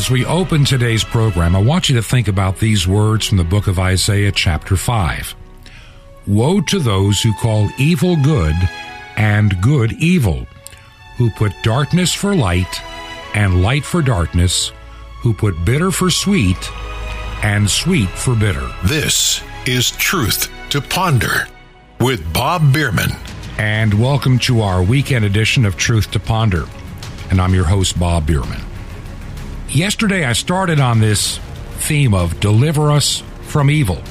As we open today's program, I want you to think about these words from the book of Isaiah, chapter 5. Woe to those who call evil good and good evil, who put darkness for light and light for darkness, who put bitter for sweet and sweet for bitter. This is Truth to Ponder with Bob Bierman. And welcome to our weekend edition of Truth to Ponder. And I'm your host, Bob Bierman. Yesterday, I started on this theme of deliver us from evil.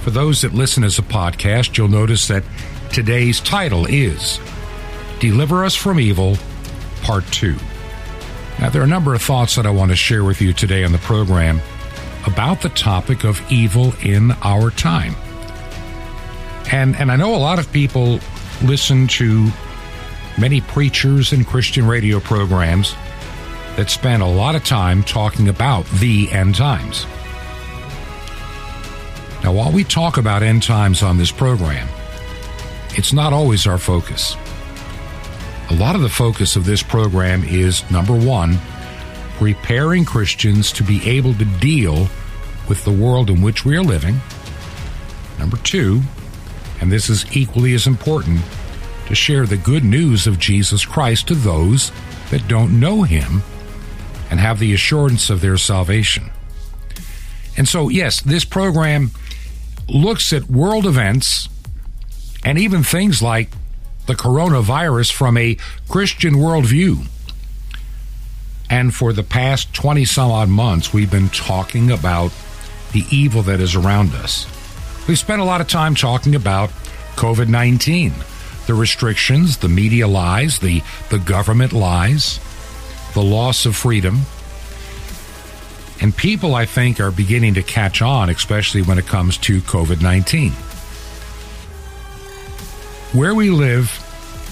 For those that listen as a podcast, you'll notice that today's title is Deliver Us from Evil, Part 2. Now, there are a number of thoughts that I want to share with you today on the program about the topic of evil in our time. And, and I know a lot of people listen to many preachers and Christian radio programs that spend a lot of time talking about the end times. Now, while we talk about end times on this program, it's not always our focus. A lot of the focus of this program is number one, preparing Christians to be able to deal with the world in which we are living. Number two, and this is equally as important, to share the good news of Jesus Christ to those that don't know him and have the assurance of their salvation. And so, yes, this program looks at world events and even things like the coronavirus from a Christian worldview. And for the past 20 some odd months, we've been talking about the evil that is around us. We've spent a lot of time talking about COVID 19, the restrictions, the media lies, the, the government lies, the loss of freedom. And people, I think, are beginning to catch on, especially when it comes to COVID 19. Where we live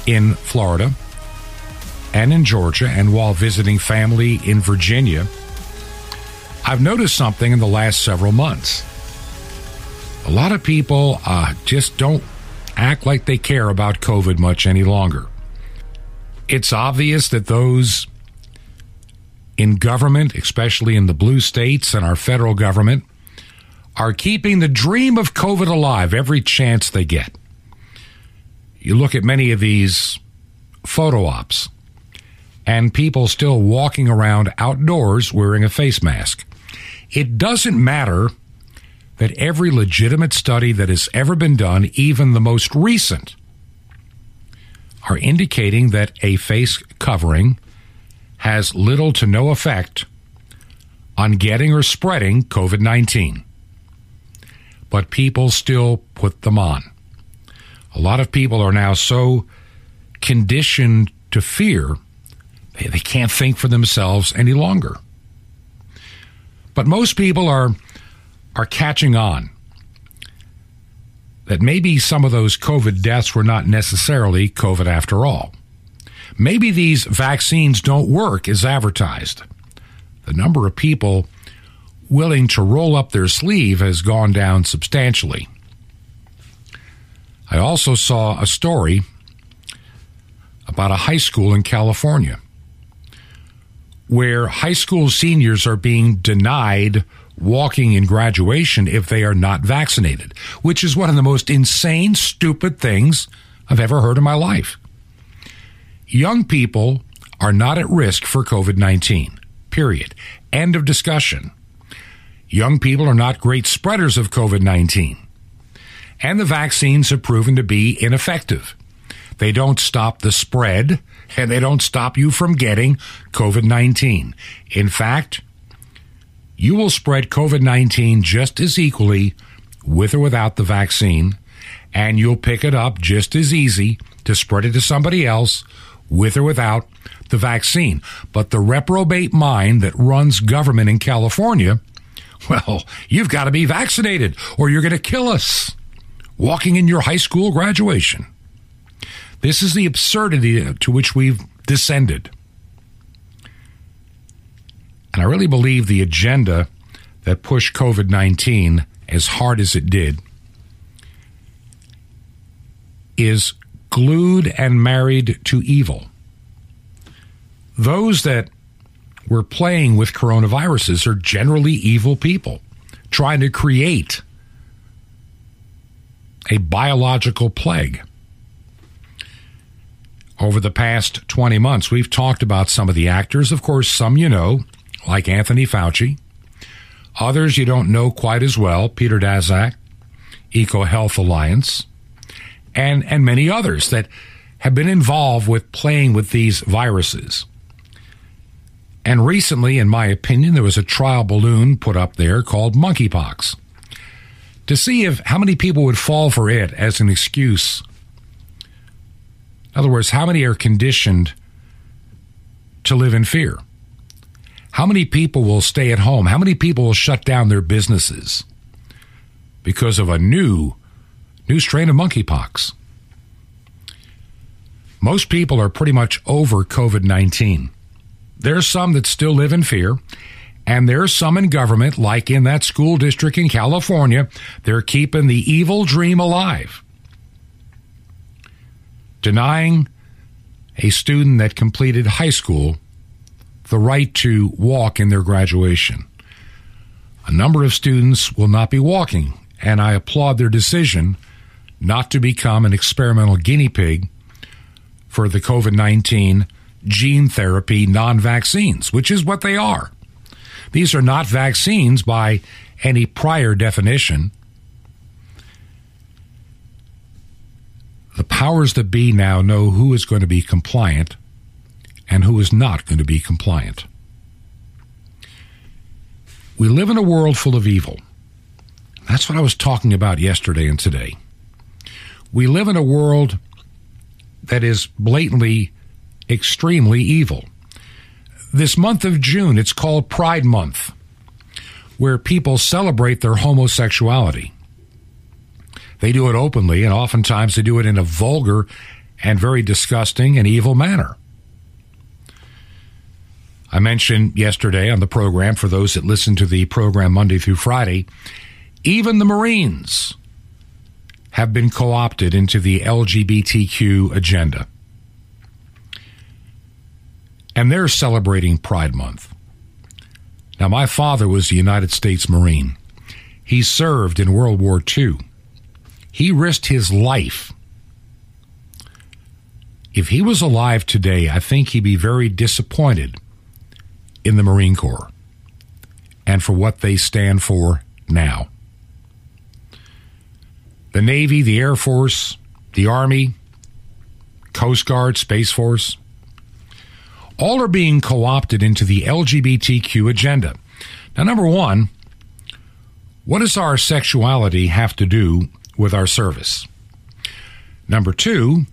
in Florida and in Georgia, and while visiting family in Virginia, I've noticed something in the last several months. A lot of people uh, just don't act like they care about COVID much any longer. It's obvious that those in government, especially in the blue states and our federal government, are keeping the dream of COVID alive every chance they get. You look at many of these photo ops and people still walking around outdoors wearing a face mask. It doesn't matter that every legitimate study that has ever been done, even the most recent, are indicating that a face covering has little to no effect on getting or spreading COVID 19. But people still put them on. A lot of people are now so conditioned to fear, they, they can't think for themselves any longer. But most people are, are catching on that maybe some of those COVID deaths were not necessarily COVID after all. Maybe these vaccines don't work as advertised. The number of people willing to roll up their sleeve has gone down substantially. I also saw a story about a high school in California where high school seniors are being denied walking in graduation if they are not vaccinated, which is one of the most insane, stupid things I've ever heard in my life. Young people are not at risk for COVID 19, period. End of discussion. Young people are not great spreaders of COVID 19. And the vaccines have proven to be ineffective. They don't stop the spread, and they don't stop you from getting COVID 19. In fact, you will spread COVID 19 just as equally with or without the vaccine, and you'll pick it up just as easy to spread it to somebody else with or without the vaccine. But the reprobate mind that runs government in California, well, you've got to be vaccinated or you're going to kill us walking in your high school graduation. This is the absurdity to which we've descended. And I really believe the agenda that pushed COVID 19 as hard as it did is glued and married to evil. Those that were playing with coronaviruses are generally evil people trying to create a biological plague. Over the past 20 months, we've talked about some of the actors. Of course, some you know, like Anthony Fauci. Others you don't know quite as well, Peter Daszak, EcoHealth Alliance, and, and many others that have been involved with playing with these viruses. And recently, in my opinion, there was a trial balloon put up there called monkeypox to see if how many people would fall for it as an excuse. In other words, how many are conditioned to live in fear? How many people will stay at home? How many people will shut down their businesses because of a new new strain of monkeypox? Most people are pretty much over COVID 19. There's some that still live in fear, and there's some in government, like in that school district in California, they're keeping the evil dream alive. Denying a student that completed high school the right to walk in their graduation. A number of students will not be walking, and I applaud their decision not to become an experimental guinea pig for the COVID 19 gene therapy non vaccines, which is what they are. These are not vaccines by any prior definition. The powers that be now know who is going to be compliant and who is not going to be compliant. We live in a world full of evil. That's what I was talking about yesterday and today. We live in a world that is blatantly extremely evil. This month of June, it's called Pride Month, where people celebrate their homosexuality. They do it openly, and oftentimes they do it in a vulgar and very disgusting and evil manner. I mentioned yesterday on the program, for those that listen to the program Monday through Friday, even the Marines have been co opted into the LGBTQ agenda and they're celebrating Pride Month. Now, my father was a United States Marine. He served in World War II. He risked his life. If he was alive today, I think he'd be very disappointed in the Marine Corps and for what they stand for now. The Navy, the Air Force, the Army, Coast Guard, Space Force, all are being co opted into the LGBTQ agenda. Now, number one, what does our sexuality have to do with our service? Number two,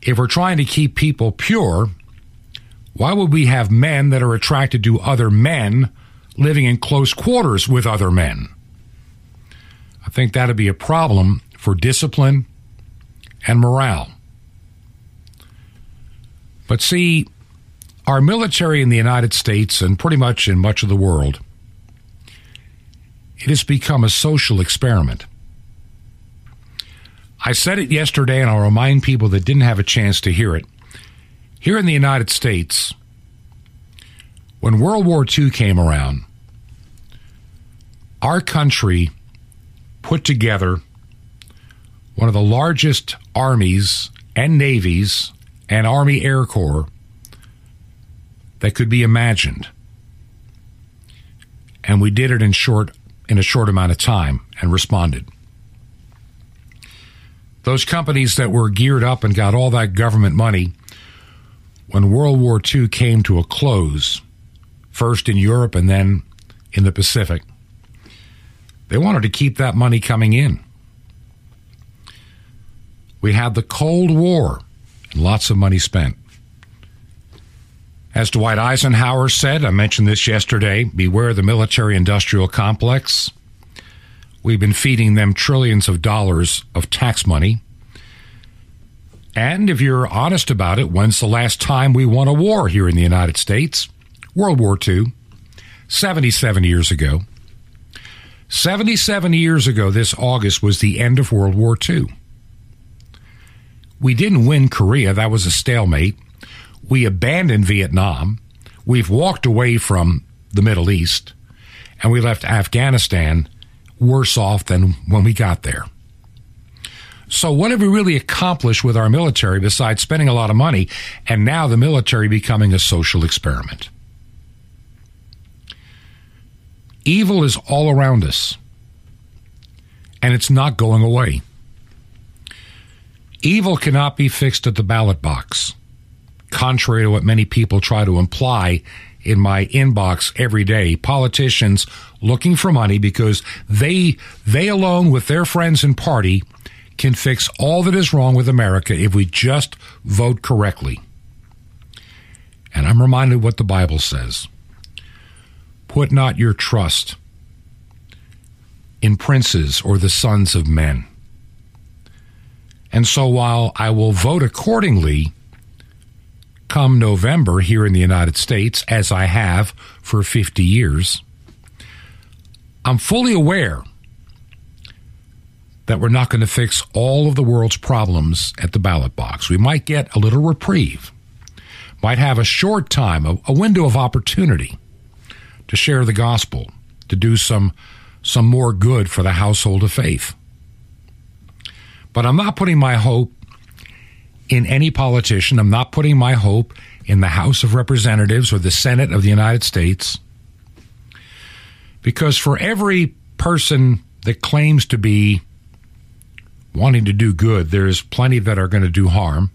if we're trying to keep people pure, why would we have men that are attracted to other men living in close quarters with other men? I think that'd be a problem for discipline and morale. But see, our military in the United States and pretty much in much of the world, it has become a social experiment. I said it yesterday, and I'll remind people that didn't have a chance to hear it. Here in the United States, when World War II came around, our country put together one of the largest armies and navies and Army Air Corps that could be imagined. And we did it in short in a short amount of time and responded. Those companies that were geared up and got all that government money when World War II came to a close, first in Europe and then in the Pacific, they wanted to keep that money coming in. We had the Cold War Lots of money spent. As Dwight Eisenhower said, I mentioned this yesterday beware the military industrial complex. We've been feeding them trillions of dollars of tax money. And if you're honest about it, when's the last time we won a war here in the United States? World War II, 77 years ago. 77 years ago, this August was the end of World War II. We didn't win Korea, that was a stalemate. We abandoned Vietnam. we've walked away from the Middle East and we left Afghanistan worse off than when we got there. So, what have we really accomplished with our military besides spending a lot of money and now the military becoming a social experiment? Evil is all around us, and it's not going away. Evil cannot be fixed at the ballot box, contrary to what many people try to imply in my inbox every day. Politicians looking for money because they they alone with their friends and party can fix all that is wrong with America if we just vote correctly. And I'm reminded what the Bible says. Put not your trust in princes or the sons of men. And so while I will vote accordingly come November here in the United States, as I have for 50 years, I'm fully aware that we're not going to fix all of the world's problems at the ballot box. We might get a little reprieve, might have a short time, a, a window of opportunity to share the gospel, to do some, some more good for the household of faith. But I'm not putting my hope in any politician. I'm not putting my hope in the House of Representatives or the Senate of the United States. Because for every person that claims to be wanting to do good, there's plenty that are going to do harm.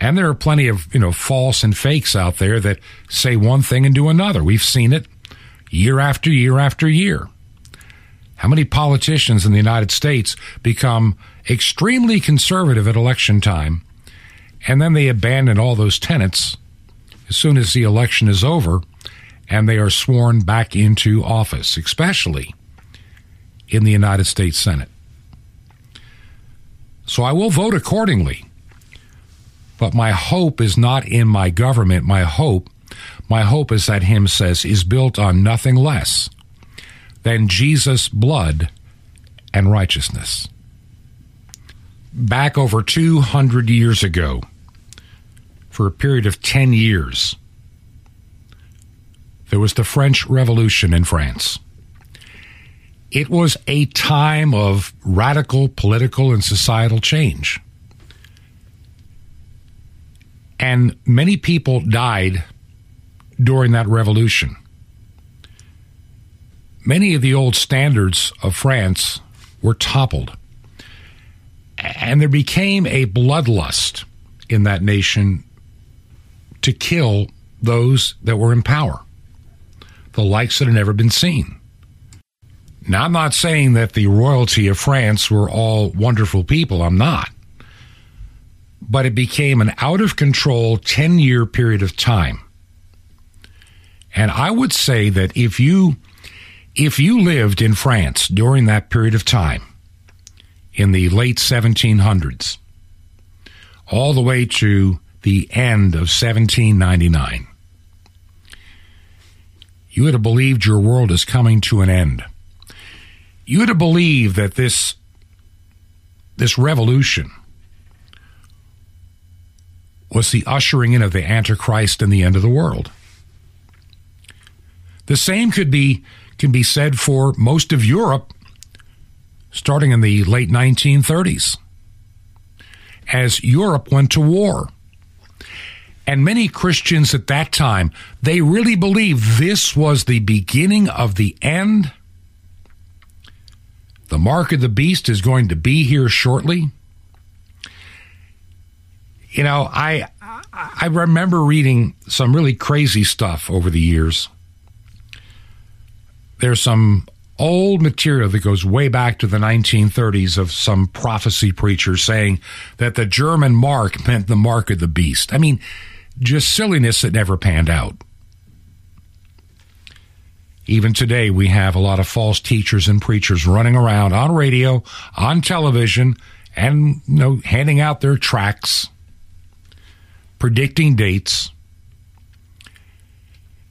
And there are plenty of, you know, false and fakes out there that say one thing and do another. We've seen it year after year after year. How many politicians in the United States become extremely conservative at election time and then they abandon all those tenets as soon as the election is over and they are sworn back into office, especially in the United States Senate? So I will vote accordingly. But my hope is not in my government. My hope, my hope is that hymn says, is built on nothing less than Jesus' blood and righteousness. Back over 200 years ago, for a period of 10 years, there was the French Revolution in France. It was a time of radical political and societal change. And many people died during that revolution. Many of the old standards of France were toppled. And there became a bloodlust in that nation to kill those that were in power, the likes that had never been seen. Now, I'm not saying that the royalty of France were all wonderful people. I'm not. But it became an out of control 10 year period of time. And I would say that if you if you lived in France during that period of time in the late 1700s all the way to the end of 1799 you would have believed your world is coming to an end. You would have believed that this this revolution was the ushering in of the antichrist and the end of the world the same could be can be said for most of Europe starting in the late 1930s as Europe went to war and many Christians at that time they really believed this was the beginning of the end the mark of the beast is going to be here shortly. You know, I I remember reading some really crazy stuff over the years. There's some old material that goes way back to the 1930s of some prophecy preacher saying that the German mark meant the mark of the beast. I mean, just silliness that never panned out. Even today, we have a lot of false teachers and preachers running around on radio, on television, and you know, handing out their tracts, predicting dates.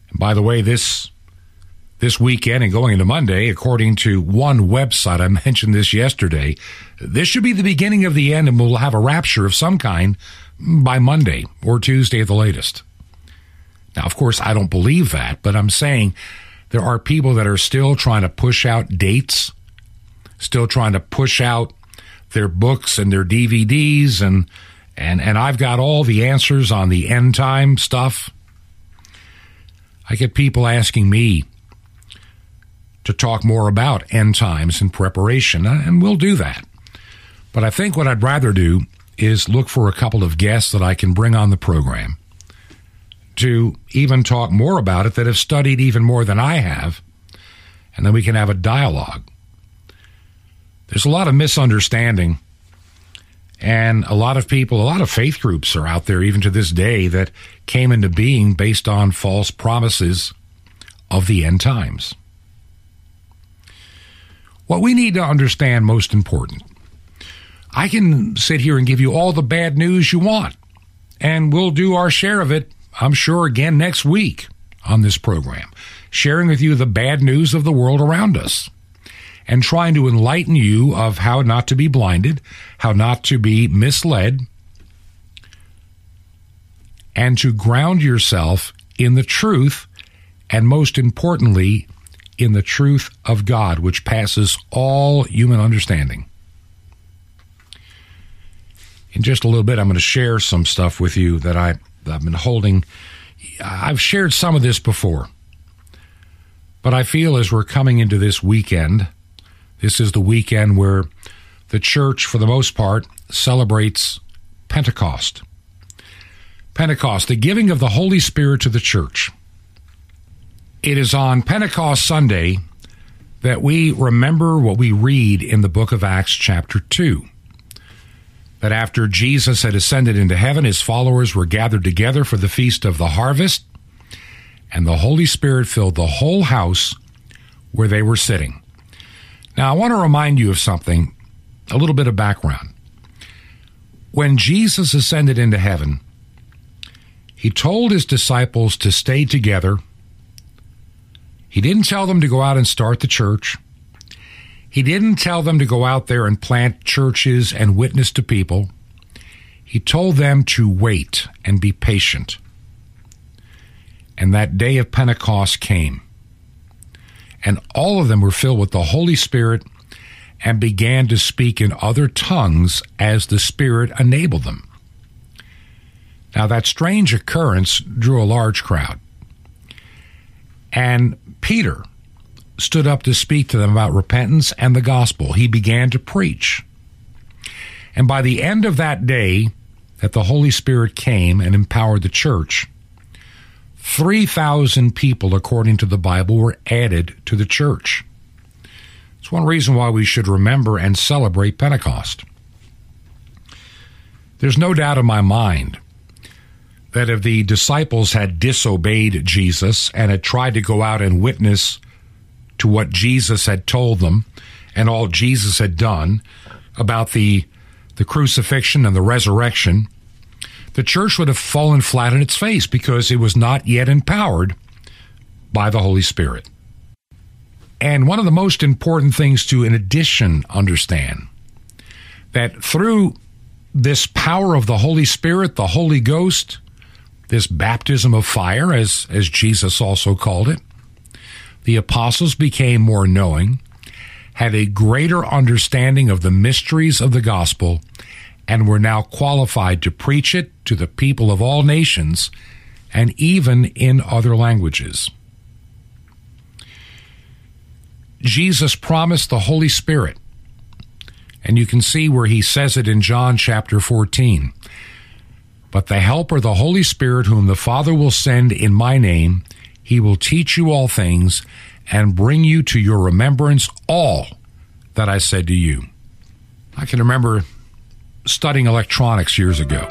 And by the way, this this weekend and going into Monday, according to one website, I mentioned this yesterday, this should be the beginning of the end, and we'll have a rapture of some kind by Monday or Tuesday at the latest. Now, of course, I don't believe that, but I'm saying there are people that are still trying to push out dates, still trying to push out their books and their DVDs and and and I've got all the answers on the end time stuff. I get people asking me to talk more about end times and preparation, uh, and we'll do that. But I think what I'd rather do is look for a couple of guests that I can bring on the program to even talk more about it that have studied even more than I have, and then we can have a dialogue. There's a lot of misunderstanding, and a lot of people, a lot of faith groups are out there even to this day that came into being based on false promises of the end times. What we need to understand most important I can sit here and give you all the bad news you want, and we'll do our share of it, I'm sure, again next week on this program, sharing with you the bad news of the world around us and trying to enlighten you of how not to be blinded, how not to be misled, and to ground yourself in the truth, and most importantly, in the truth of God, which passes all human understanding in just a little bit, I'm going to share some stuff with you that I, I've been holding. I've shared some of this before, but I feel as we're coming into this weekend, this is the weekend where the church, for the most part, celebrates Pentecost. Pentecost, the giving of the Holy Spirit to the church. It is on Pentecost Sunday that we remember what we read in the book of Acts, chapter 2 that after Jesus had ascended into heaven, his followers were gathered together for the feast of the harvest, and the Holy Spirit filled the whole house where they were sitting. Now, I want to remind you of something, a little bit of background. When Jesus ascended into heaven, he told his disciples to stay together. He didn't tell them to go out and start the church. He didn't tell them to go out there and plant churches and witness to people. He told them to wait and be patient. And that day of Pentecost came. And all of them were filled with the Holy Spirit and began to speak in other tongues as the Spirit enabled them. Now, that strange occurrence drew a large crowd. And Peter, stood up to speak to them about repentance and the gospel. He began to preach. And by the end of that day, that the Holy Spirit came and empowered the church, 3,000 people, according to the Bible, were added to the church. It's one reason why we should remember and celebrate Pentecost. There's no doubt in my mind that if the disciples had disobeyed Jesus and had tried to go out and witness to what Jesus had told them and all Jesus had done about the, the crucifixion and the resurrection, the church would have fallen flat on its face because it was not yet empowered by the Holy Spirit. And one of the most important things to, in addition, understand that through this power of the Holy Spirit, the Holy Ghost, this baptism of fire, as, as Jesus also called it, the apostles became more knowing, had a greater understanding of the mysteries of the gospel, and were now qualified to preach it to the people of all nations and even in other languages. Jesus promised the Holy Spirit, and you can see where he says it in John chapter 14. But the Helper, the Holy Spirit, whom the Father will send in my name, he will teach you all things and bring you to your remembrance all that I said to you. I can remember studying electronics years ago.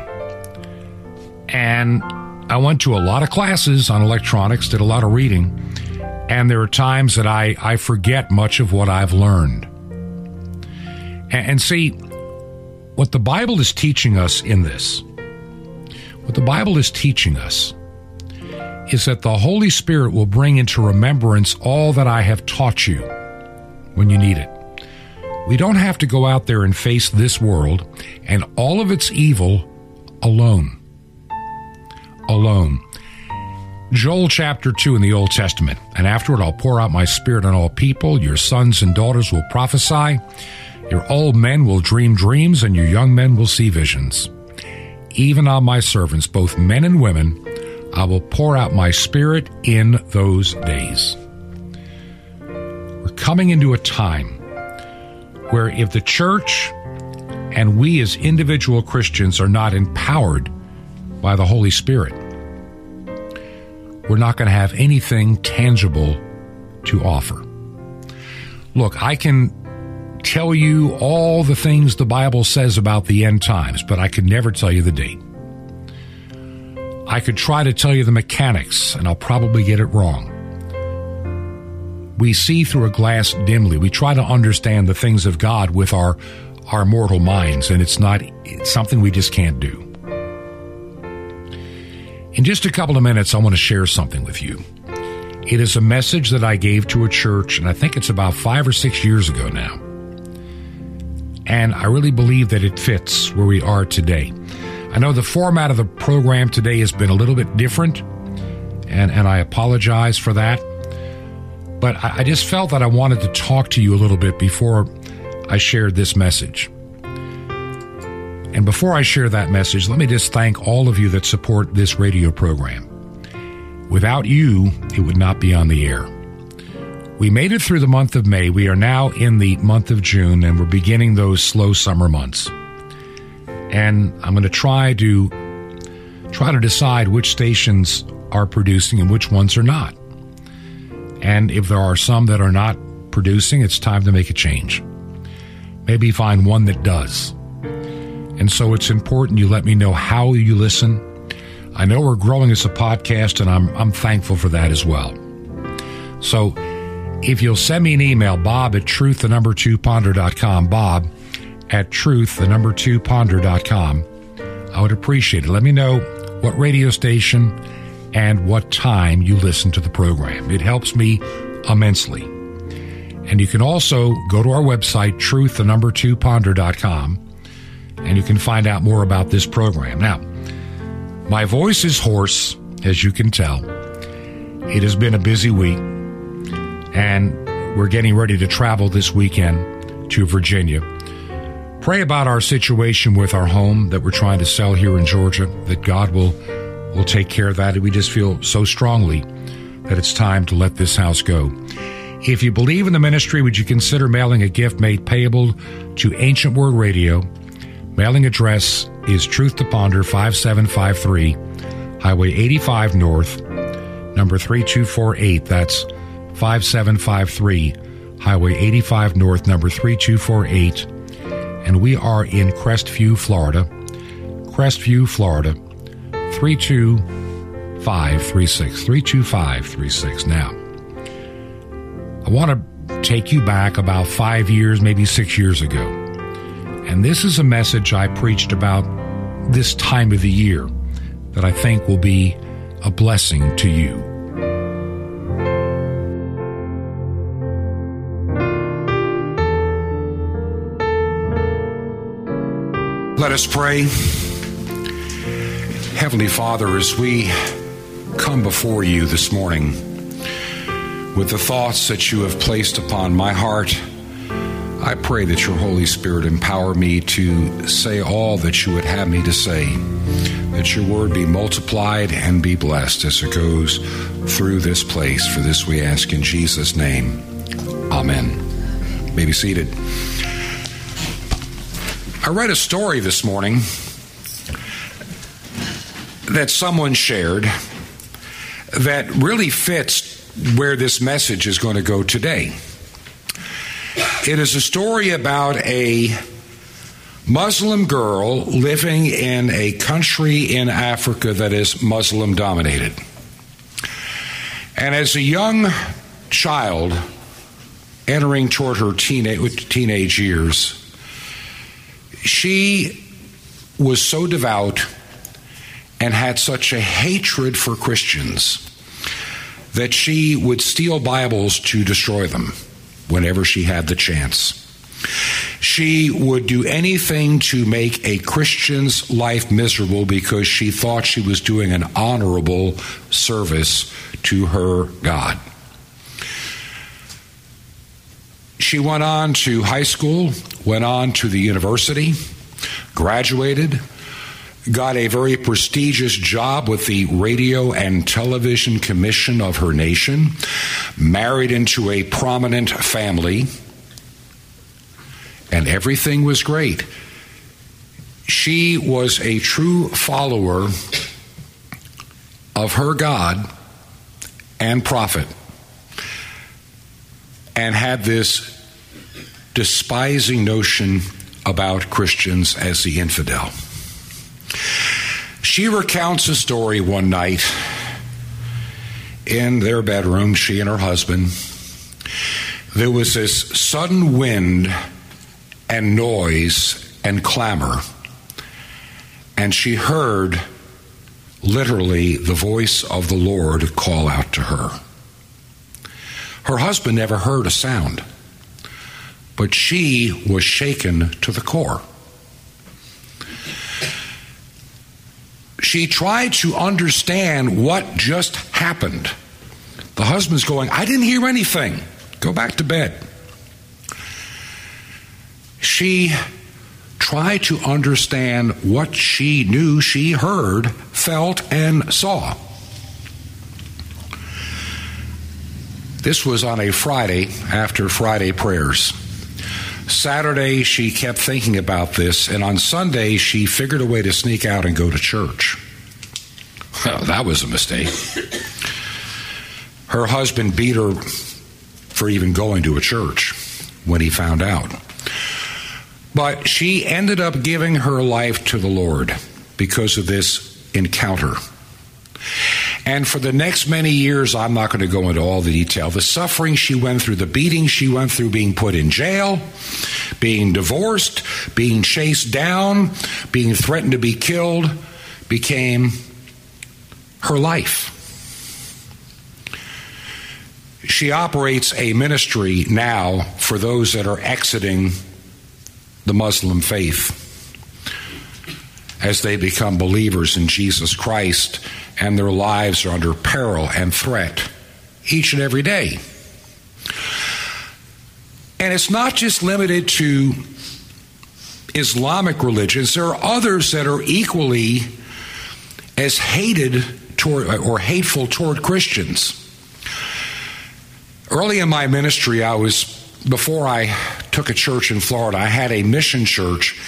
And I went to a lot of classes on electronics, did a lot of reading, and there are times that I, I forget much of what I've learned. And, and see, what the Bible is teaching us in this, what the Bible is teaching us is that the Holy Spirit will bring into remembrance all that I have taught you when you need it. We don't have to go out there and face this world and all of its evil alone. Alone. Joel chapter 2 in the Old Testament. And afterward I'll pour out my spirit on all people. Your sons and daughters will prophesy. Your old men will dream dreams, and your young men will see visions. Even on my servants, both men and women, I will pour out my spirit in those days. We're coming into a time where if the church and we as individual Christians are not empowered by the Holy Spirit, we're not going to have anything tangible to offer. Look, I can tell you all the things the Bible says about the end times, but I could never tell you the date. I could try to tell you the mechanics, and I'll probably get it wrong. We see through a glass dimly. We try to understand the things of God with our, our mortal minds, and it's not it's something we just can't do. In just a couple of minutes, I want to share something with you. It is a message that I gave to a church, and I think it's about five or six years ago now. And I really believe that it fits where we are today. I know the format of the program today has been a little bit different, and, and I apologize for that. But I, I just felt that I wanted to talk to you a little bit before I shared this message. And before I share that message, let me just thank all of you that support this radio program. Without you, it would not be on the air. We made it through the month of May. We are now in the month of June, and we're beginning those slow summer months. And I'm going to try to try to decide which stations are producing and which ones are not. And if there are some that are not producing, it's time to make a change. Maybe find one that does. And so it's important you let me know how you listen. I know we're growing as a podcast, and I'm, I'm thankful for that as well. So if you'll send me an email, bob at truth, the number two ponder.com, bob at truth, the number two ponder.com, I would appreciate it. Let me know what radio station and what time you listen to the program. It helps me immensely. And you can also go to our website, truth, the number two ponder.com and you can find out more about this program. Now, my voice is hoarse, as you can tell. It has been a busy week, and we're getting ready to travel this weekend to Virginia. Pray about our situation with our home that we're trying to sell here in Georgia, that God will, will take care of that. We just feel so strongly that it's time to let this house go. If you believe in the ministry, would you consider mailing a gift made payable to Ancient Word Radio? Mailing address is Truth to Ponder 5753, Highway 85 North, number 3248. That's 5753, Highway 85 North, number 3248. And we are in Crestview, Florida. Crestview, Florida, 32536. 32536. Now, I want to take you back about five years, maybe six years ago. And this is a message I preached about this time of the year that I think will be a blessing to you. Let us pray. Heavenly Father, as we come before you this morning with the thoughts that you have placed upon my heart, I pray that your Holy Spirit empower me to say all that you would have me to say, that your word be multiplied and be blessed as it goes through this place. For this we ask in Jesus' name. Amen. May be seated. I read a story this morning that someone shared that really fits where this message is going to go today. It is a story about a Muslim girl living in a country in Africa that is Muslim dominated. And as a young child entering toward her teenage, teenage years, she was so devout and had such a hatred for Christians that she would steal Bibles to destroy them whenever she had the chance. She would do anything to make a Christian's life miserable because she thought she was doing an honorable service to her God. She went on to high school, went on to the university, graduated, got a very prestigious job with the Radio and Television Commission of her nation, married into a prominent family, and everything was great. She was a true follower of her God and prophet and had this despising notion about Christians as the infidel. She recounts a story one night in their bedroom, she and her husband. There was this sudden wind and noise and clamor, and she heard literally the voice of the Lord call out to her. Her husband never heard a sound, but she was shaken to the core. She tried to understand what just happened. The husband's going, I didn't hear anything. Go back to bed. She tried to understand what she knew she heard, felt, and saw. This was on a Friday after Friday prayers. Saturday, she kept thinking about this, and on Sunday, she figured a way to sneak out and go to church. Well, that was a mistake. Her husband beat her for even going to a church when he found out. But she ended up giving her life to the Lord because of this encounter. And for the next many years, I'm not going to go into all the detail. The suffering she went through, the beating she went through, being put in jail, being divorced, being chased down, being threatened to be killed, became her life. She operates a ministry now for those that are exiting the Muslim faith as they become believers in Jesus Christ and their lives are under peril and threat each and every day. And it's not just limited to Islamic religions, there are others that are equally as hated toward or hateful toward Christians. Early in my ministry, I was, before I took a church in Florida, I had a mission church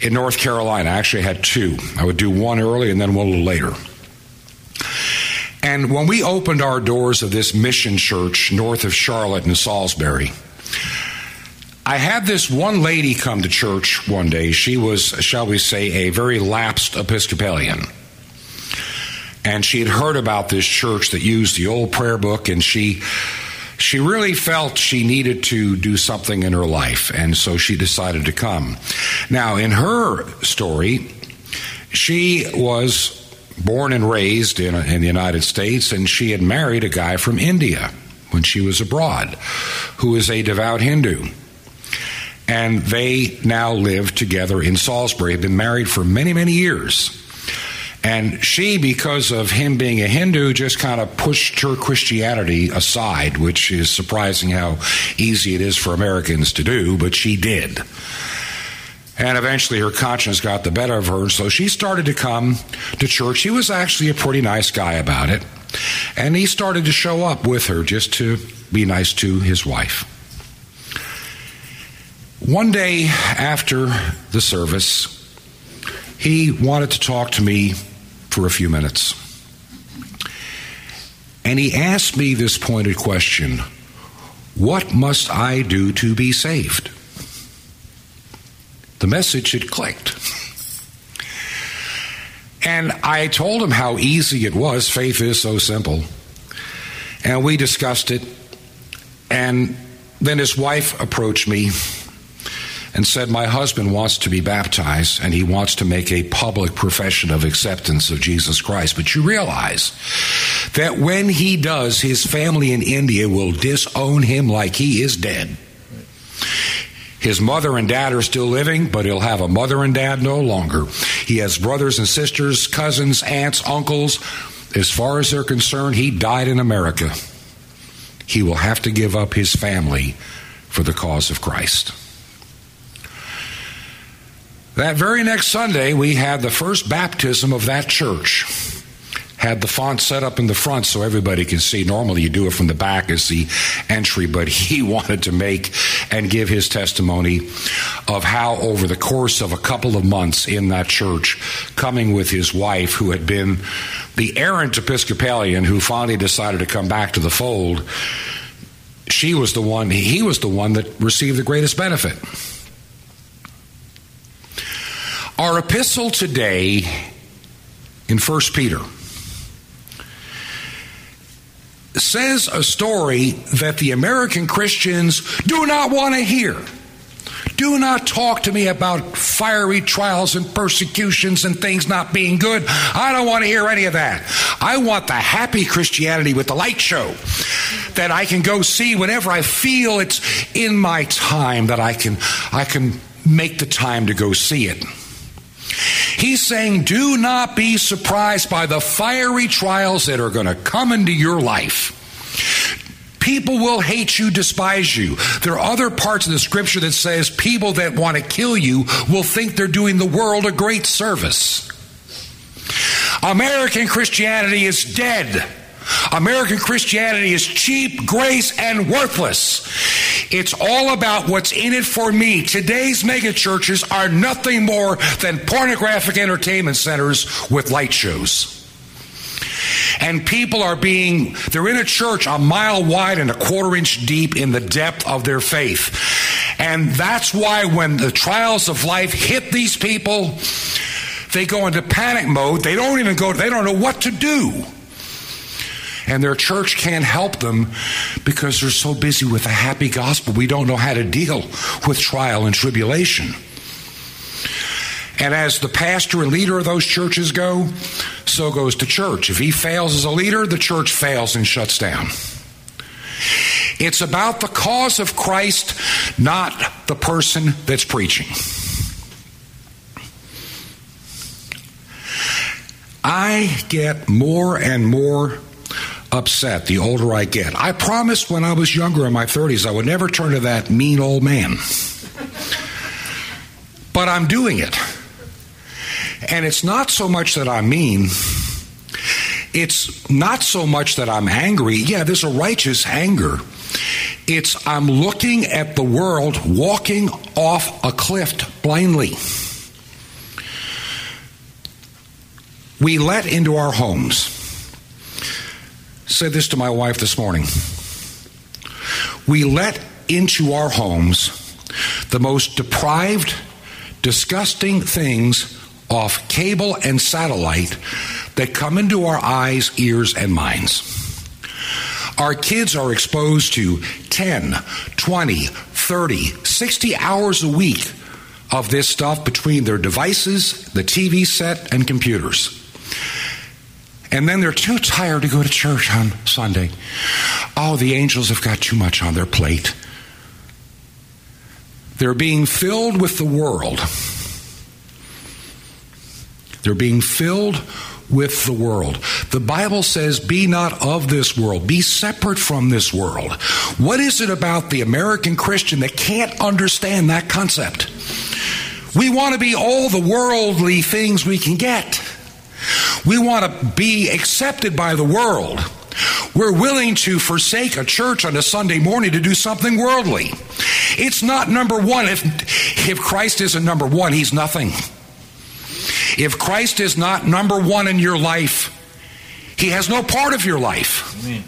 in North Carolina. I actually had two. I would do one early and then one a little later. And when we opened our doors of this mission church north of Charlotte in Salisbury, I had this one lady come to church one day. She was, shall we say, a very lapsed Episcopalian. And she had heard about this church that used the old prayer book, and she she really felt she needed to do something in her life, and so she decided to come. Now, in her story, she was born and raised in, in the United States, and she had married a guy from India when she was abroad, who is a devout Hindu. And they now live together in Salisbury, have been married for many, many years. And she, because of him being a Hindu, just kind of pushed her Christianity aside, which is surprising how easy it is for Americans to do, but she did. And eventually her conscience got the better of her, so she started to come to church. He was actually a pretty nice guy about it. And he started to show up with her just to be nice to his wife. One day after the service, he wanted to talk to me for a few minutes. And he asked me this pointed question What must I do to be saved? The message had clicked. And I told him how easy it was. Faith is so simple. And we discussed it. And then his wife approached me and said, My husband wants to be baptized and he wants to make a public profession of acceptance of Jesus Christ. But you realize that when he does, his family in India will disown him like he is dead. His mother and dad are still living, but he'll have a mother and dad no longer. He has brothers and sisters, cousins, aunts, uncles. As far as they're concerned, he died in America. He will have to give up his family for the cause of Christ. That very next Sunday, we had the first baptism of that church. Had the font set up in the front so everybody can see. Normally, you do it from the back as the entry, but he wanted to make and give his testimony of how, over the course of a couple of months in that church, coming with his wife, who had been the errant Episcopalian who finally decided to come back to the fold, she was the one, he was the one that received the greatest benefit. Our epistle today in 1 Peter says a story that the American Christians do not want to hear. Do not talk to me about fiery trials and persecutions and things not being good. I don't want to hear any of that. I want the happy Christianity with the light show that I can go see whenever I feel it's in my time that I can I can make the time to go see it. He's saying, do not be surprised by the fiery trials that are going to come into your life. People will hate you, despise you. There are other parts of the scripture that says people that want to kill you will think they're doing the world a great service. American Christianity is dead. American Christianity is cheap, grace, and worthless. It's all about what's in it for me. Today's megachurches are nothing more than pornographic entertainment centers with light shows. And people are being, they're in a church a mile wide and a quarter inch deep in the depth of their faith. And that's why when the trials of life hit these people, they go into panic mode. They don't even go, they don't know what to do and their church can't help them because they're so busy with the happy gospel. We don't know how to deal with trial and tribulation. And as the pastor and leader of those churches go, so goes the church. If he fails as a leader, the church fails and shuts down. It's about the cause of Christ, not the person that's preaching. I get more and more upset the older I get. I promised when I was younger in my 30s I would never turn to that mean old man. but I'm doing it. And it's not so much that I'm mean. It's not so much that I'm angry. Yeah, there's a righteous anger. It's I'm looking at the world walking off a cliff blindly. We let into our homes said this to my wife this morning. We let into our homes the most deprived, disgusting things off cable and satellite that come into our eyes, ears, and minds. Our kids are exposed to 10, 20, 30, 60 hours a week of this stuff between their devices, the TV set, and computers and then they're too tired to go to church on Sunday. Oh, the angels have got too much on their plate. They're being filled with the world. They're being filled with the world. The Bible says, Be not of this world, be separate from this world. What is it about the American Christian that can't understand that concept? We want to be all the worldly things we can get. We want to be accepted by the world. We're willing to forsake a church on a Sunday morning to do something worldly. It's not number one. If, if Christ isn't number one, he's nothing. If Christ is not number one in your life, he has no part of your life. Amen.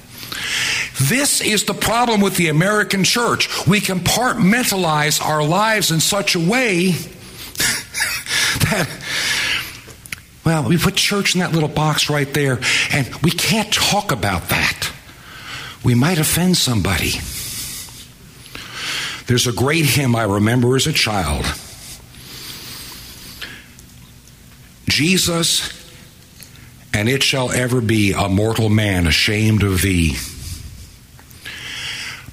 This is the problem with the American church. We compartmentalize our lives in such a way that well, we put church in that little box right there, and we can't talk about that. We might offend somebody. There's a great hymn I remember as a child. Jesus, and it shall ever be a mortal man ashamed of thee.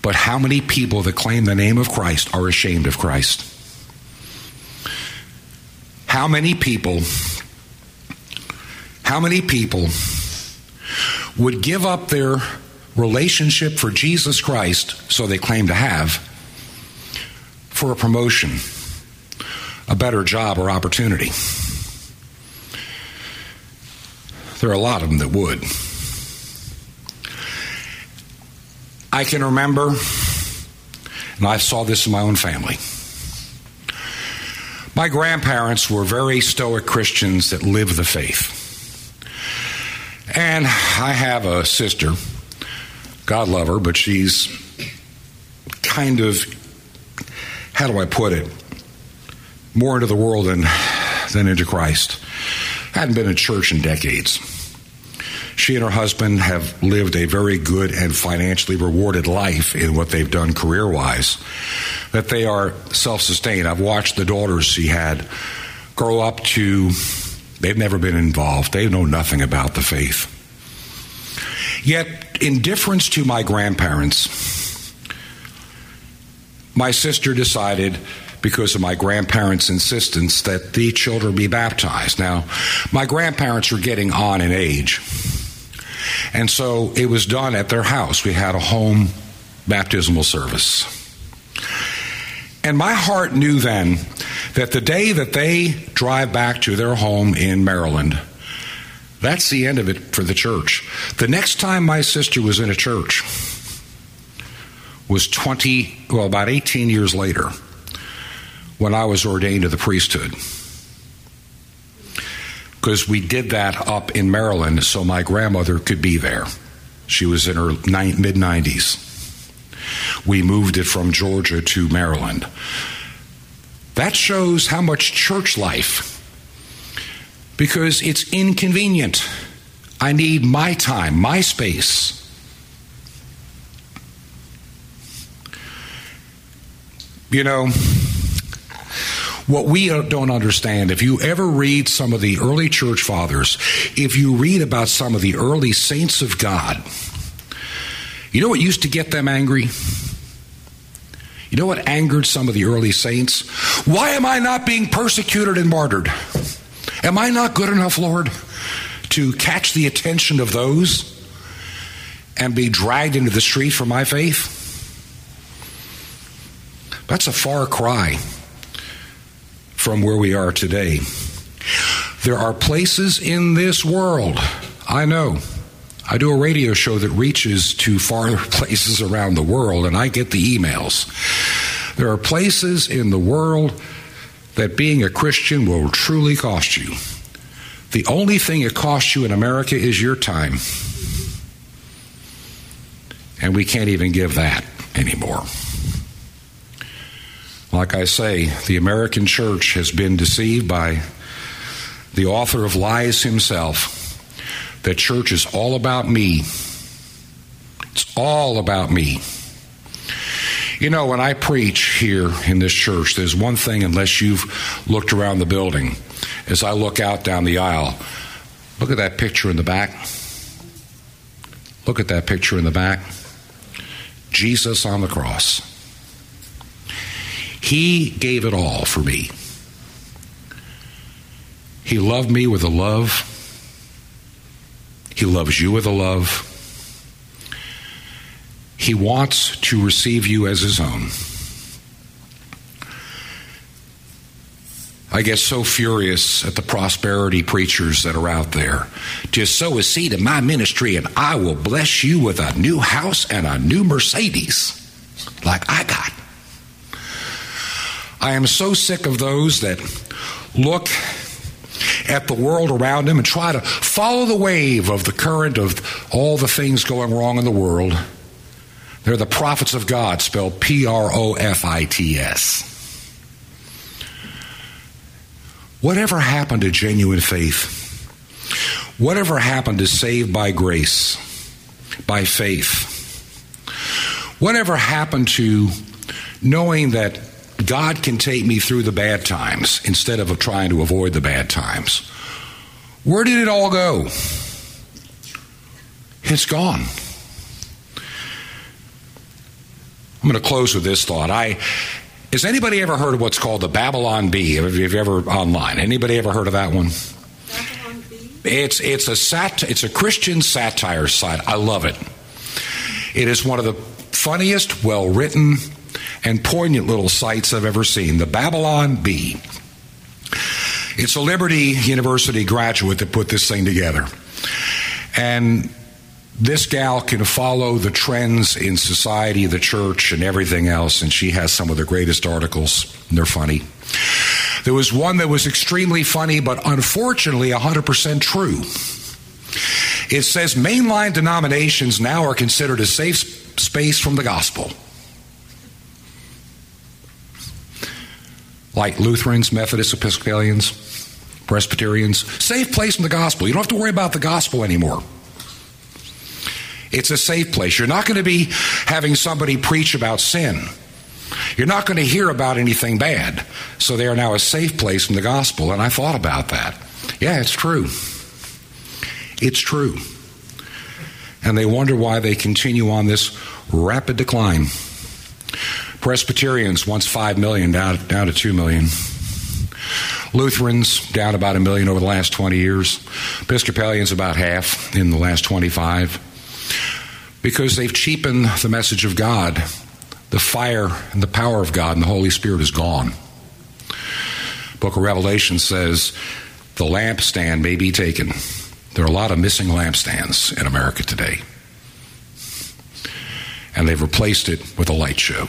But how many people that claim the name of Christ are ashamed of Christ? How many people, how many people would give up their relationship for Jesus Christ, so they claim to have, for a promotion, a better job, or opportunity? There are a lot of them that would. I can remember, and I saw this in my own family. My grandparents were very stoic Christians that lived the faith. And I have a sister, God love her, but she's kind of, how do I put it, more into the world than, than into Christ. Hadn't been in church in decades. She and her husband have lived a very good and financially rewarded life in what they've done career wise. That they are self sustained. I've watched the daughters she had grow up to, they've never been involved. They know nothing about the faith. Yet, in difference to my grandparents, my sister decided because of my grandparents' insistence that the children be baptized. Now, my grandparents were getting on in age. And so it was done at their house. We had a home baptismal service. And my heart knew then that the day that they drive back to their home in Maryland, that's the end of it for the church. The next time my sister was in a church was 20, well, about 18 years later when I was ordained to the priesthood because we did that up in Maryland so my grandmother could be there. She was in her mid 90s. We moved it from Georgia to Maryland. That shows how much church life, because it's inconvenient. I need my time, my space. You know, what we uh, don't understand, if you ever read some of the early church fathers, if you read about some of the early saints of God, you know what used to get them angry? You know what angered some of the early saints? Why am I not being persecuted and martyred? Am I not good enough, Lord, to catch the attention of those and be dragged into the street for my faith? That's a far cry from where we are today. There are places in this world, I know. I do a radio show that reaches to far places around the world, and I get the emails. There are places in the world that being a Christian will truly cost you. The only thing it costs you in America is your time. And we can't even give that anymore. Like I say, the American church has been deceived by the author of lies himself that church is all about me. It's all about me. You know, when I preach here in this church, there's one thing, unless you've looked around the building, as I look out down the aisle, look at that picture in the back. Look at that picture in the back. Jesus on the cross. He gave it all for me. He loved me with a love. He loves you with a love. He wants to receive you as his own. I get so furious at the prosperity preachers that are out there. Just sow a seed in my ministry and I will bless you with a new house and a new Mercedes like I got. I am so sick of those that look at the world around them and try to follow the wave of the current of all the things going wrong in the world. They're the prophets of God, spelled P R O F I T S. Whatever happened to genuine faith? Whatever happened to saved by grace, by faith? Whatever happened to knowing that God can take me through the bad times instead of trying to avoid the bad times. Where did it all go? It's gone. I'm going to close with this thought. I has anybody ever heard of what's called the Babylon Bee? Have you ever online? Anybody ever heard of that one? It's it's a sat it's a Christian satire site. I love it. It is one of the funniest, well written, and poignant little sites I've ever seen. The Babylon Bee. It's a Liberty University graduate that put this thing together. And this gal can follow the trends in society, the church, and everything else, and she has some of the greatest articles. And they're funny. There was one that was extremely funny, but unfortunately 100% true. It says mainline denominations now are considered a safe space from the gospel. Like Lutherans, Methodists, Episcopalians, Presbyterians, safe place from the gospel. You don't have to worry about the gospel anymore. It's a safe place. You're not going to be having somebody preach about sin. You're not going to hear about anything bad. So they are now a safe place in the gospel. And I thought about that. Yeah, it's true. It's true. And they wonder why they continue on this rapid decline. Presbyterians, once 5 million, down, down to 2 million. Lutherans, down about a million over the last 20 years. Episcopalians, about half in the last 25 because they've cheapened the message of God. The fire and the power of God and the Holy Spirit is gone. Book of Revelation says the lampstand may be taken. There are a lot of missing lampstands in America today. And they've replaced it with a light show.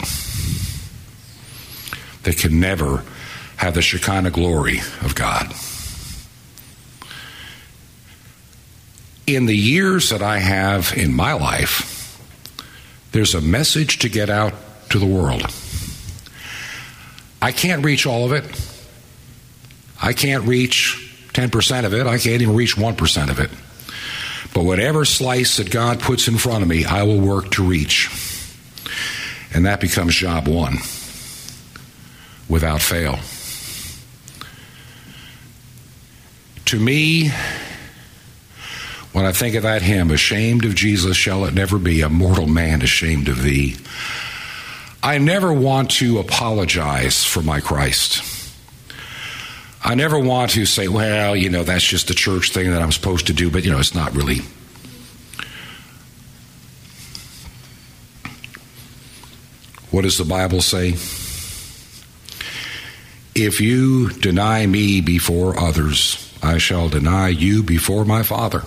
They can never have the Shekinah glory of God. In the years that I have in my life, there's a message to get out to the world. I can't reach all of it. I can't reach 10% of it. I can't even reach 1% of it. But whatever slice that God puts in front of me, I will work to reach. And that becomes job one without fail. To me, when I think of that hymn, ashamed of Jesus shall it never be, a mortal man ashamed of thee. I never want to apologize for my Christ. I never want to say, well, you know, that's just the church thing that I'm supposed to do, but, you know, it's not really. What does the Bible say? If you deny me before others, I shall deny you before my Father.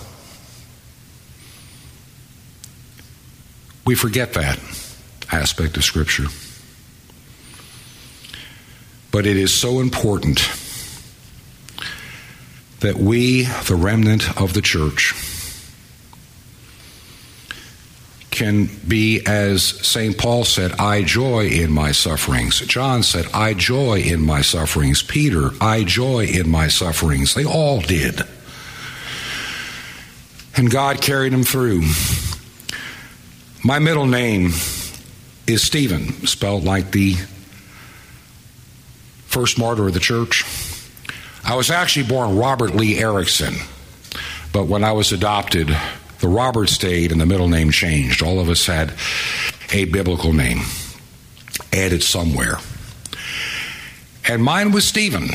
We forget that aspect of Scripture. But it is so important that we, the remnant of the church, can be, as St. Paul said, I joy in my sufferings. John said, I joy in my sufferings. Peter, I joy in my sufferings. They all did. And God carried them through. My middle name is Stephen, spelled like the first martyr of the church. I was actually born Robert Lee Erickson, but when I was adopted, the Robert stayed and the middle name changed. All of us had a biblical name added somewhere. And mine was Stephen.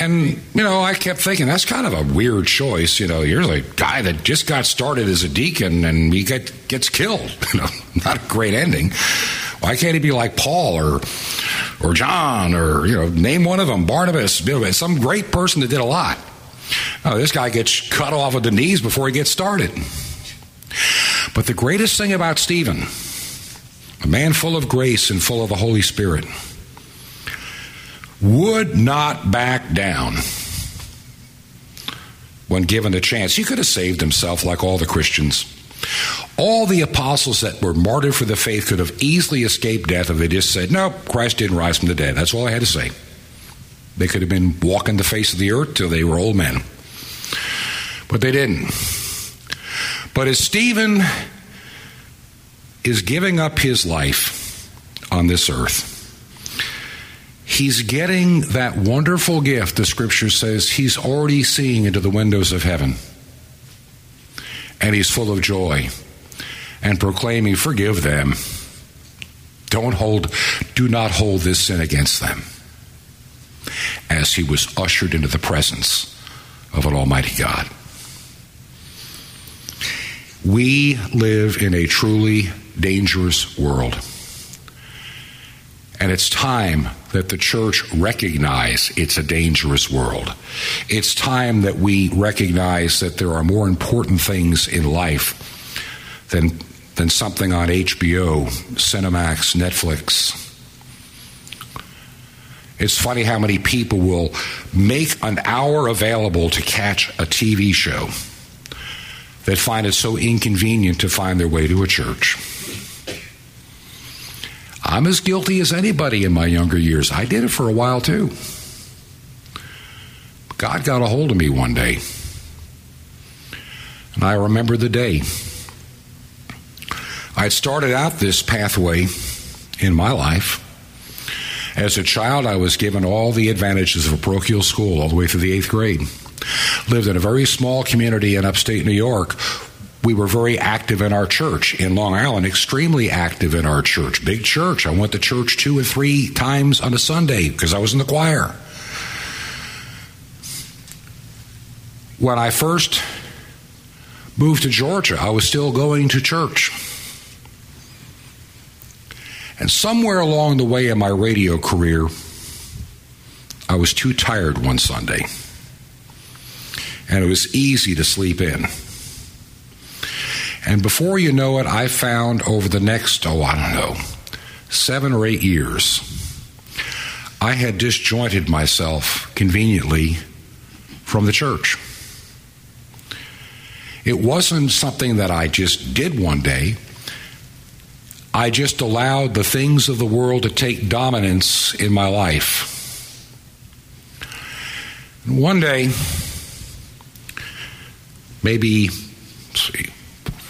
And, you know, I kept thinking that's kind of a weird choice. You know, you're the guy that just got started as a deacon and he get, gets killed. You know, not a great ending. Why can't he be like Paul or or John or, you know, name one of them, Barnabas, some great person that did a lot. Oh, this guy gets cut off at the knees before he gets started. But the greatest thing about Stephen, a man full of grace and full of the Holy Spirit, would not back down when given a chance. He could have saved himself like all the Christians. All the apostles that were martyred for the faith could have easily escaped death if they just said, No, Christ didn't rise from the dead. That's all I had to say. They could have been walking the face of the earth till they were old men. But they didn't. But as Stephen is giving up his life on this earth, he's getting that wonderful gift, the scripture says he's already seeing into the windows of heaven. And he's full of joy and proclaiming, Forgive them. Don't hold, do not hold this sin against them. As he was ushered into the presence of an Almighty God. We live in a truly dangerous world. And it's time that the church recognize it's a dangerous world. It's time that we recognize that there are more important things in life than, than something on HBO, Cinemax, Netflix. It's funny how many people will make an hour available to catch a TV show that find it so inconvenient to find their way to a church. I'm as guilty as anybody in my younger years. I did it for a while too. God got a hold of me one day. And I remember the day. I had started out this pathway in my life. As a child, I was given all the advantages of a parochial school all the way through the eighth grade. Lived in a very small community in upstate New York we were very active in our church in Long Island, extremely active in our church. Big church. I went to church two or three times on a Sunday because I was in the choir. When I first moved to Georgia, I was still going to church. And somewhere along the way in my radio career, I was too tired one Sunday. And it was easy to sleep in. And before you know it, I found over the next, oh, I don't know, seven or eight years, I had disjointed myself conveniently from the church. It wasn't something that I just did one day. I just allowed the things of the world to take dominance in my life. One day, maybe,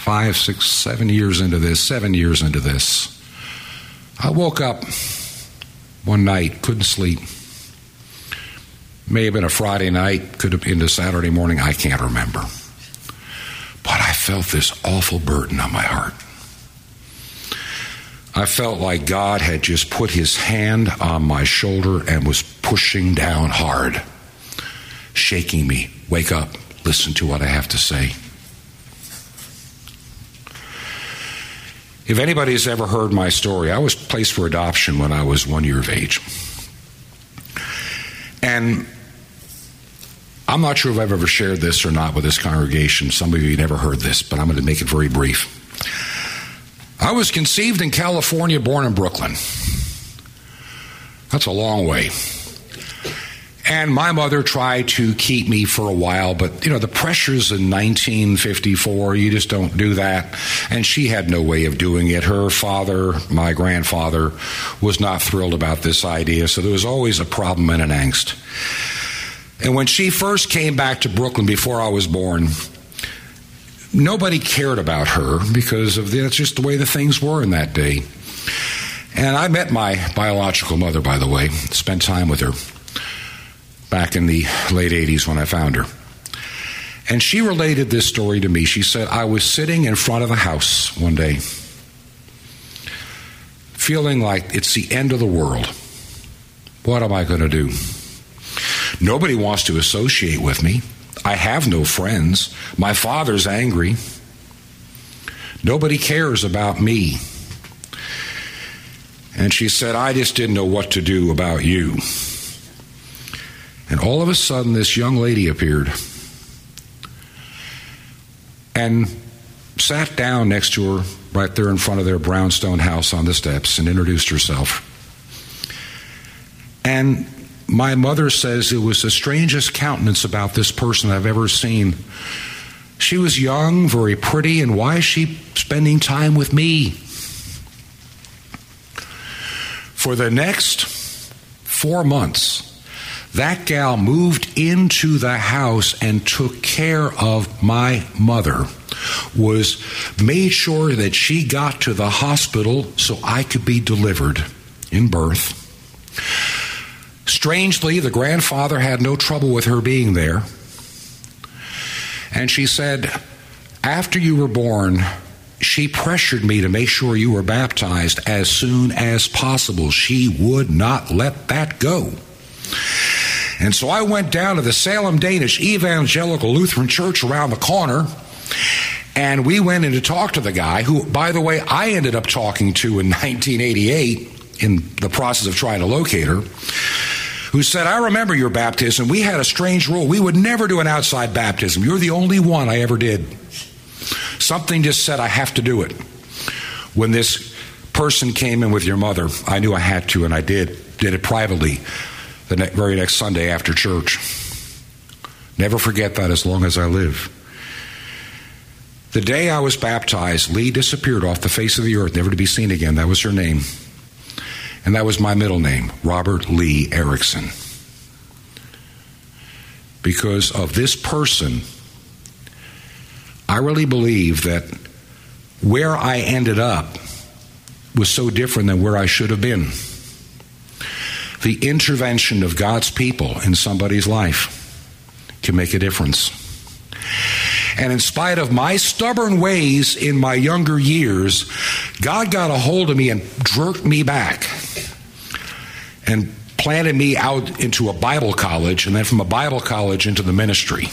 five, six, seven years into this, seven years into this, I woke up one night, couldn't sleep. May have been a Friday night, could have been a Saturday morning, I can't remember. But I felt this awful burden on my heart. I felt like God had just put his hand on my shoulder and was pushing down hard, shaking me. Wake up, listen to what I have to say. If anybody's ever heard my story, I was placed for adoption when I was one year of age. And I'm not sure if I've ever shared this or not with this congregation. Some of you never heard this, but I'm going to make it very brief. I was conceived in California, born in Brooklyn. That's a long way. And my mother tried to keep me for a while, but you know, the pressures in 1954, you just don't do that. And she had no way of doing it. Her father, my grandfather, was not thrilled about this idea, so there was always a problem and an angst. And when she first came back to Brooklyn before I was born, nobody cared about her because of the, that's just the way the things were in that day. And I met my biological mother, by the way, spent time with her back in the late 80s when I found her. And she related this story to me. She said, I was sitting in front of the house one day, feeling like it's the end of the world. What am I going to do? Nobody wants to associate with me. I have no friends. My father's angry. Nobody cares about me. And she said, I just didn't know what to do about you. And all of a sudden, this young lady appeared and sat down next to her right there in front of their brownstone house on the steps and introduced herself. And my mother says it was the strangest countenance about this person I've ever seen. She was young, very pretty, and why is she spending time with me? For the next four months, that gal moved into the house and took care of my mother was made sure that she got to the hospital so I could be delivered in birth. Strangely, the grandfather had no trouble with her being there. And she said, After you were born, she pressured me to make sure you were baptized as soon as possible. She would not let that go. And so I went down to the Salem Danish Evangelical Lutheran Church around the corner. And we went in to talk to the guy who, by the way, I ended up talking to in 1988 in the process of trying to locate her, who said, I remember your baptism. We had a strange rule. We would never do an outside baptism. You're the only one I ever did. Something just said, I have to do it. When this person came in with your mother, I knew I had to, and I did. Did it privately the ne- very next Sunday after church. Never forget that as long as I live. The day I was baptized, Lee disappeared off the face of the earth, never to be seen again. That was her name. And that was my middle name, Robert Lee Erickson. Because of this person, I really believe that where I ended up was so different than where I should have been. The intervention of God's people in somebody's life can make a difference. And in spite of my stubborn ways in my younger years, God got a hold of me and jerked me back and planted me out into a Bible college, and then from a Bible college into the ministry.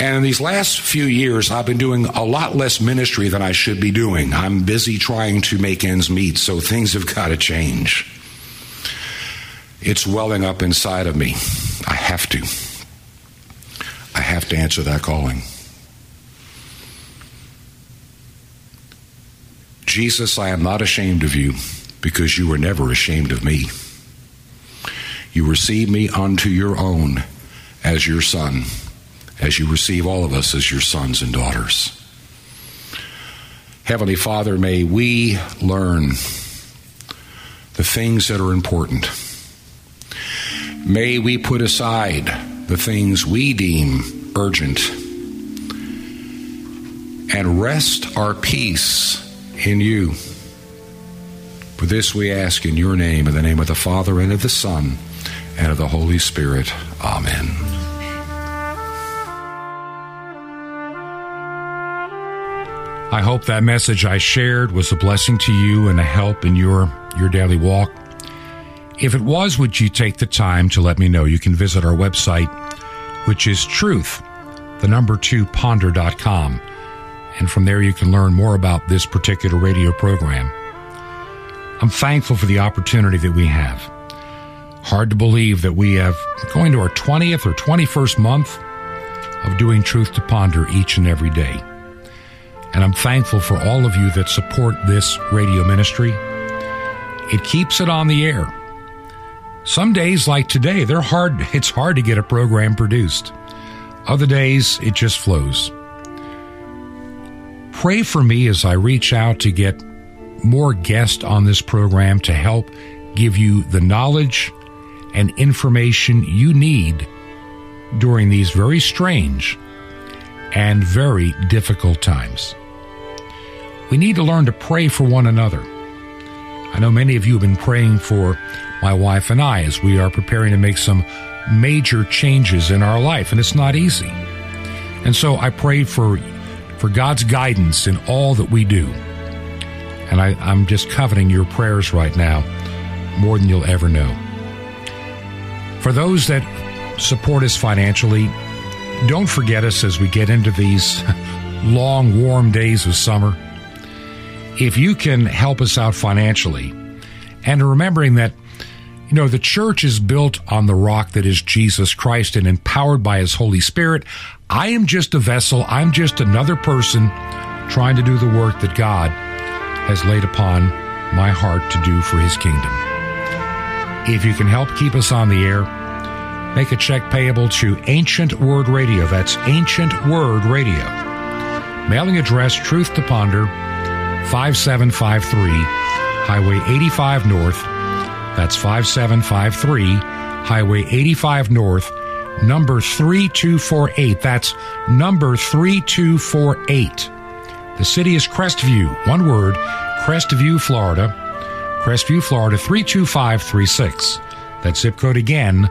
And in these last few years, I've been doing a lot less ministry than I should be doing. I'm busy trying to make ends meet, so things have got to change. It's welling up inside of me. I have to. I have to answer that calling. Jesus, I am not ashamed of you because you were never ashamed of me. You receive me unto your own as your son, as you receive all of us as your sons and daughters. Heavenly Father, may we learn the things that are important. May we put aside the things we deem urgent and rest our peace in you. For this we ask in your name, in the name of the Father, and of the Son, and of the Holy Spirit. Amen. I hope that message I shared was a blessing to you and a help in your, your daily walk. If it was, would you take the time to let me know? You can visit our website, which is truth, the number two ponder.com. And from there, you can learn more about this particular radio program. I'm thankful for the opportunity that we have. Hard to believe that we have going to our 20th or 21st month of doing Truth to Ponder each and every day. And I'm thankful for all of you that support this radio ministry. It keeps it on the air. Some days like today, they're hard it's hard to get a program produced. Other days it just flows. Pray for me as I reach out to get more guests on this program to help give you the knowledge and information you need during these very strange and very difficult times. We need to learn to pray for one another. I know many of you have been praying for my wife and I as we are preparing to make some major changes in our life, and it's not easy. And so I pray for, for God's guidance in all that we do. And I, I'm just coveting your prayers right now more than you'll ever know. For those that support us financially, don't forget us as we get into these long, warm days of summer. If you can help us out financially, and remembering that, you know, the church is built on the rock that is Jesus Christ and empowered by His Holy Spirit. I am just a vessel. I'm just another person trying to do the work that God has laid upon my heart to do for His kingdom. If you can help keep us on the air, make a check payable to Ancient Word Radio. That's Ancient Word Radio. Mailing address Truth to Ponder, 5753 Highway 85 North. That's 5753 Highway 85 North, number 3248. That's number 3248. The city is Crestview. One word, Crestview, Florida. Crestview, Florida 32536. That zip code again,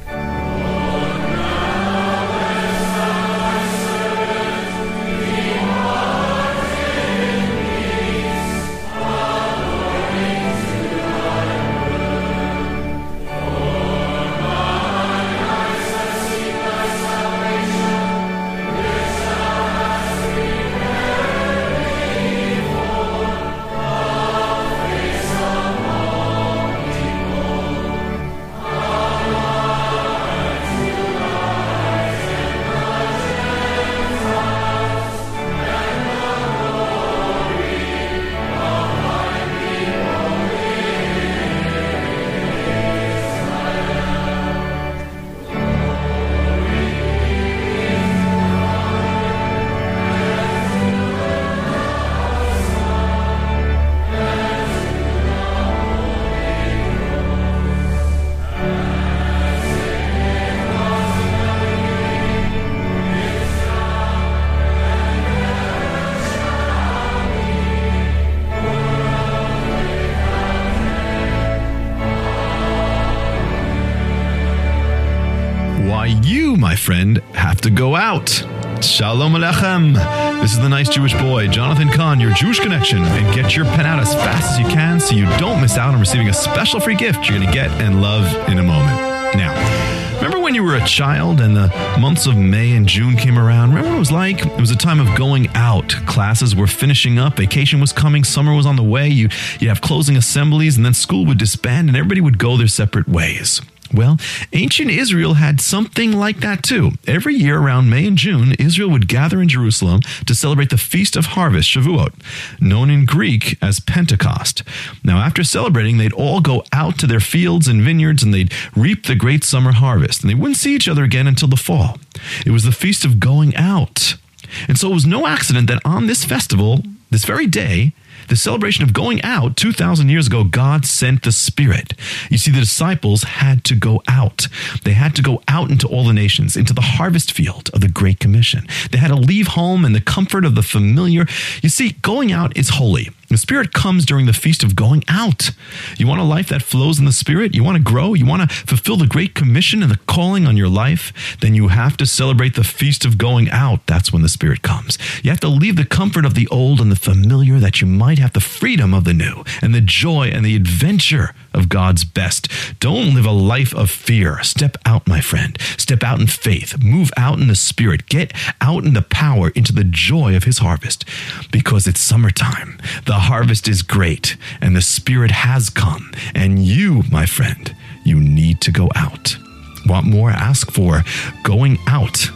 Shalom Alechem. This is the nice Jewish boy, Jonathan Cahn, your Jewish connection, and get your pen out as fast as you can so you don't miss out on receiving a special free gift you're going to get and love in a moment. Now, remember when you were a child and the months of May and June came around? Remember what it was like? It was a time of going out. Classes were finishing up, vacation was coming, summer was on the way. You, you'd have closing assemblies, and then school would disband, and everybody would go their separate ways. Well, ancient Israel had something like that too. Every year around May and June, Israel would gather in Jerusalem to celebrate the Feast of Harvest, Shavuot, known in Greek as Pentecost. Now, after celebrating, they'd all go out to their fields and vineyards and they'd reap the great summer harvest. And they wouldn't see each other again until the fall. It was the Feast of Going Out. And so it was no accident that on this festival, this very day, the celebration of going out 2,000 years ago, God sent the Spirit. You see, the disciples had to go out. They had to go out into all the nations, into the harvest field of the Great Commission. They had to leave home and the comfort of the familiar. You see, going out is holy. The Spirit comes during the feast of going out. You want a life that flows in the Spirit? You want to grow? You want to fulfill the Great Commission and the calling on your life? Then you have to celebrate the feast of going out. That's when the Spirit comes. You have to leave the comfort of the old and the familiar that you might have the freedom of the new and the joy and the adventure of God's best. Don't live a life of fear. Step out, my friend. Step out in faith. Move out in the Spirit. Get out in the power into the joy of His harvest because it's summertime. The harvest is great and the Spirit has come. And you, my friend, you need to go out. Want more? Ask for going out.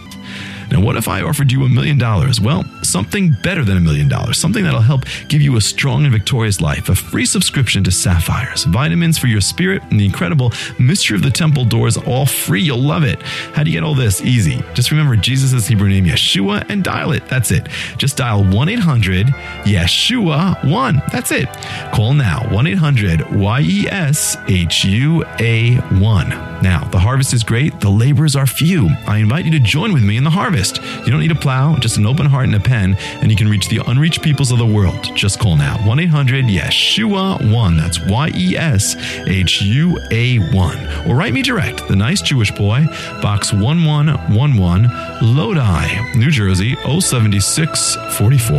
Now, what if I offered you a million dollars? Well, something better than a million dollars, something that'll help give you a strong and victorious life, a free subscription to Sapphires, vitamins for your spirit, and the incredible Mystery of the Temple doors, all free. You'll love it. How do you get all this? Easy. Just remember Jesus' Hebrew name, Yeshua, and dial it. That's it. Just dial 1 800 Yeshua 1. That's it. Call now 1 800 Y E S H U A 1. Now, the harvest is great, the laborers are few. I invite you to join with me in the harvest. You don't need a plow, just an open heart and a pen, and you can reach the unreached peoples of the world. Just call now 1 800 Yeshua 1. That's Y E S H U A 1. Or write me direct, the nice Jewish boy, Box 1111, Lodi, New Jersey 07644.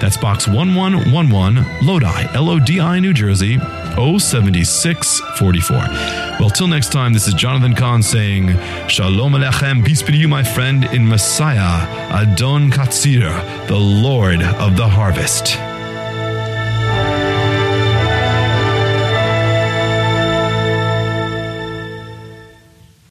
That's Box 1111, Lodi, L O D I, New Jersey 07644. Well, till next time, this is Jonathan Cahn saying, Shalom Alechem, peace be to you, my friend, in Messiah, Adon Katsir, the Lord of the harvest.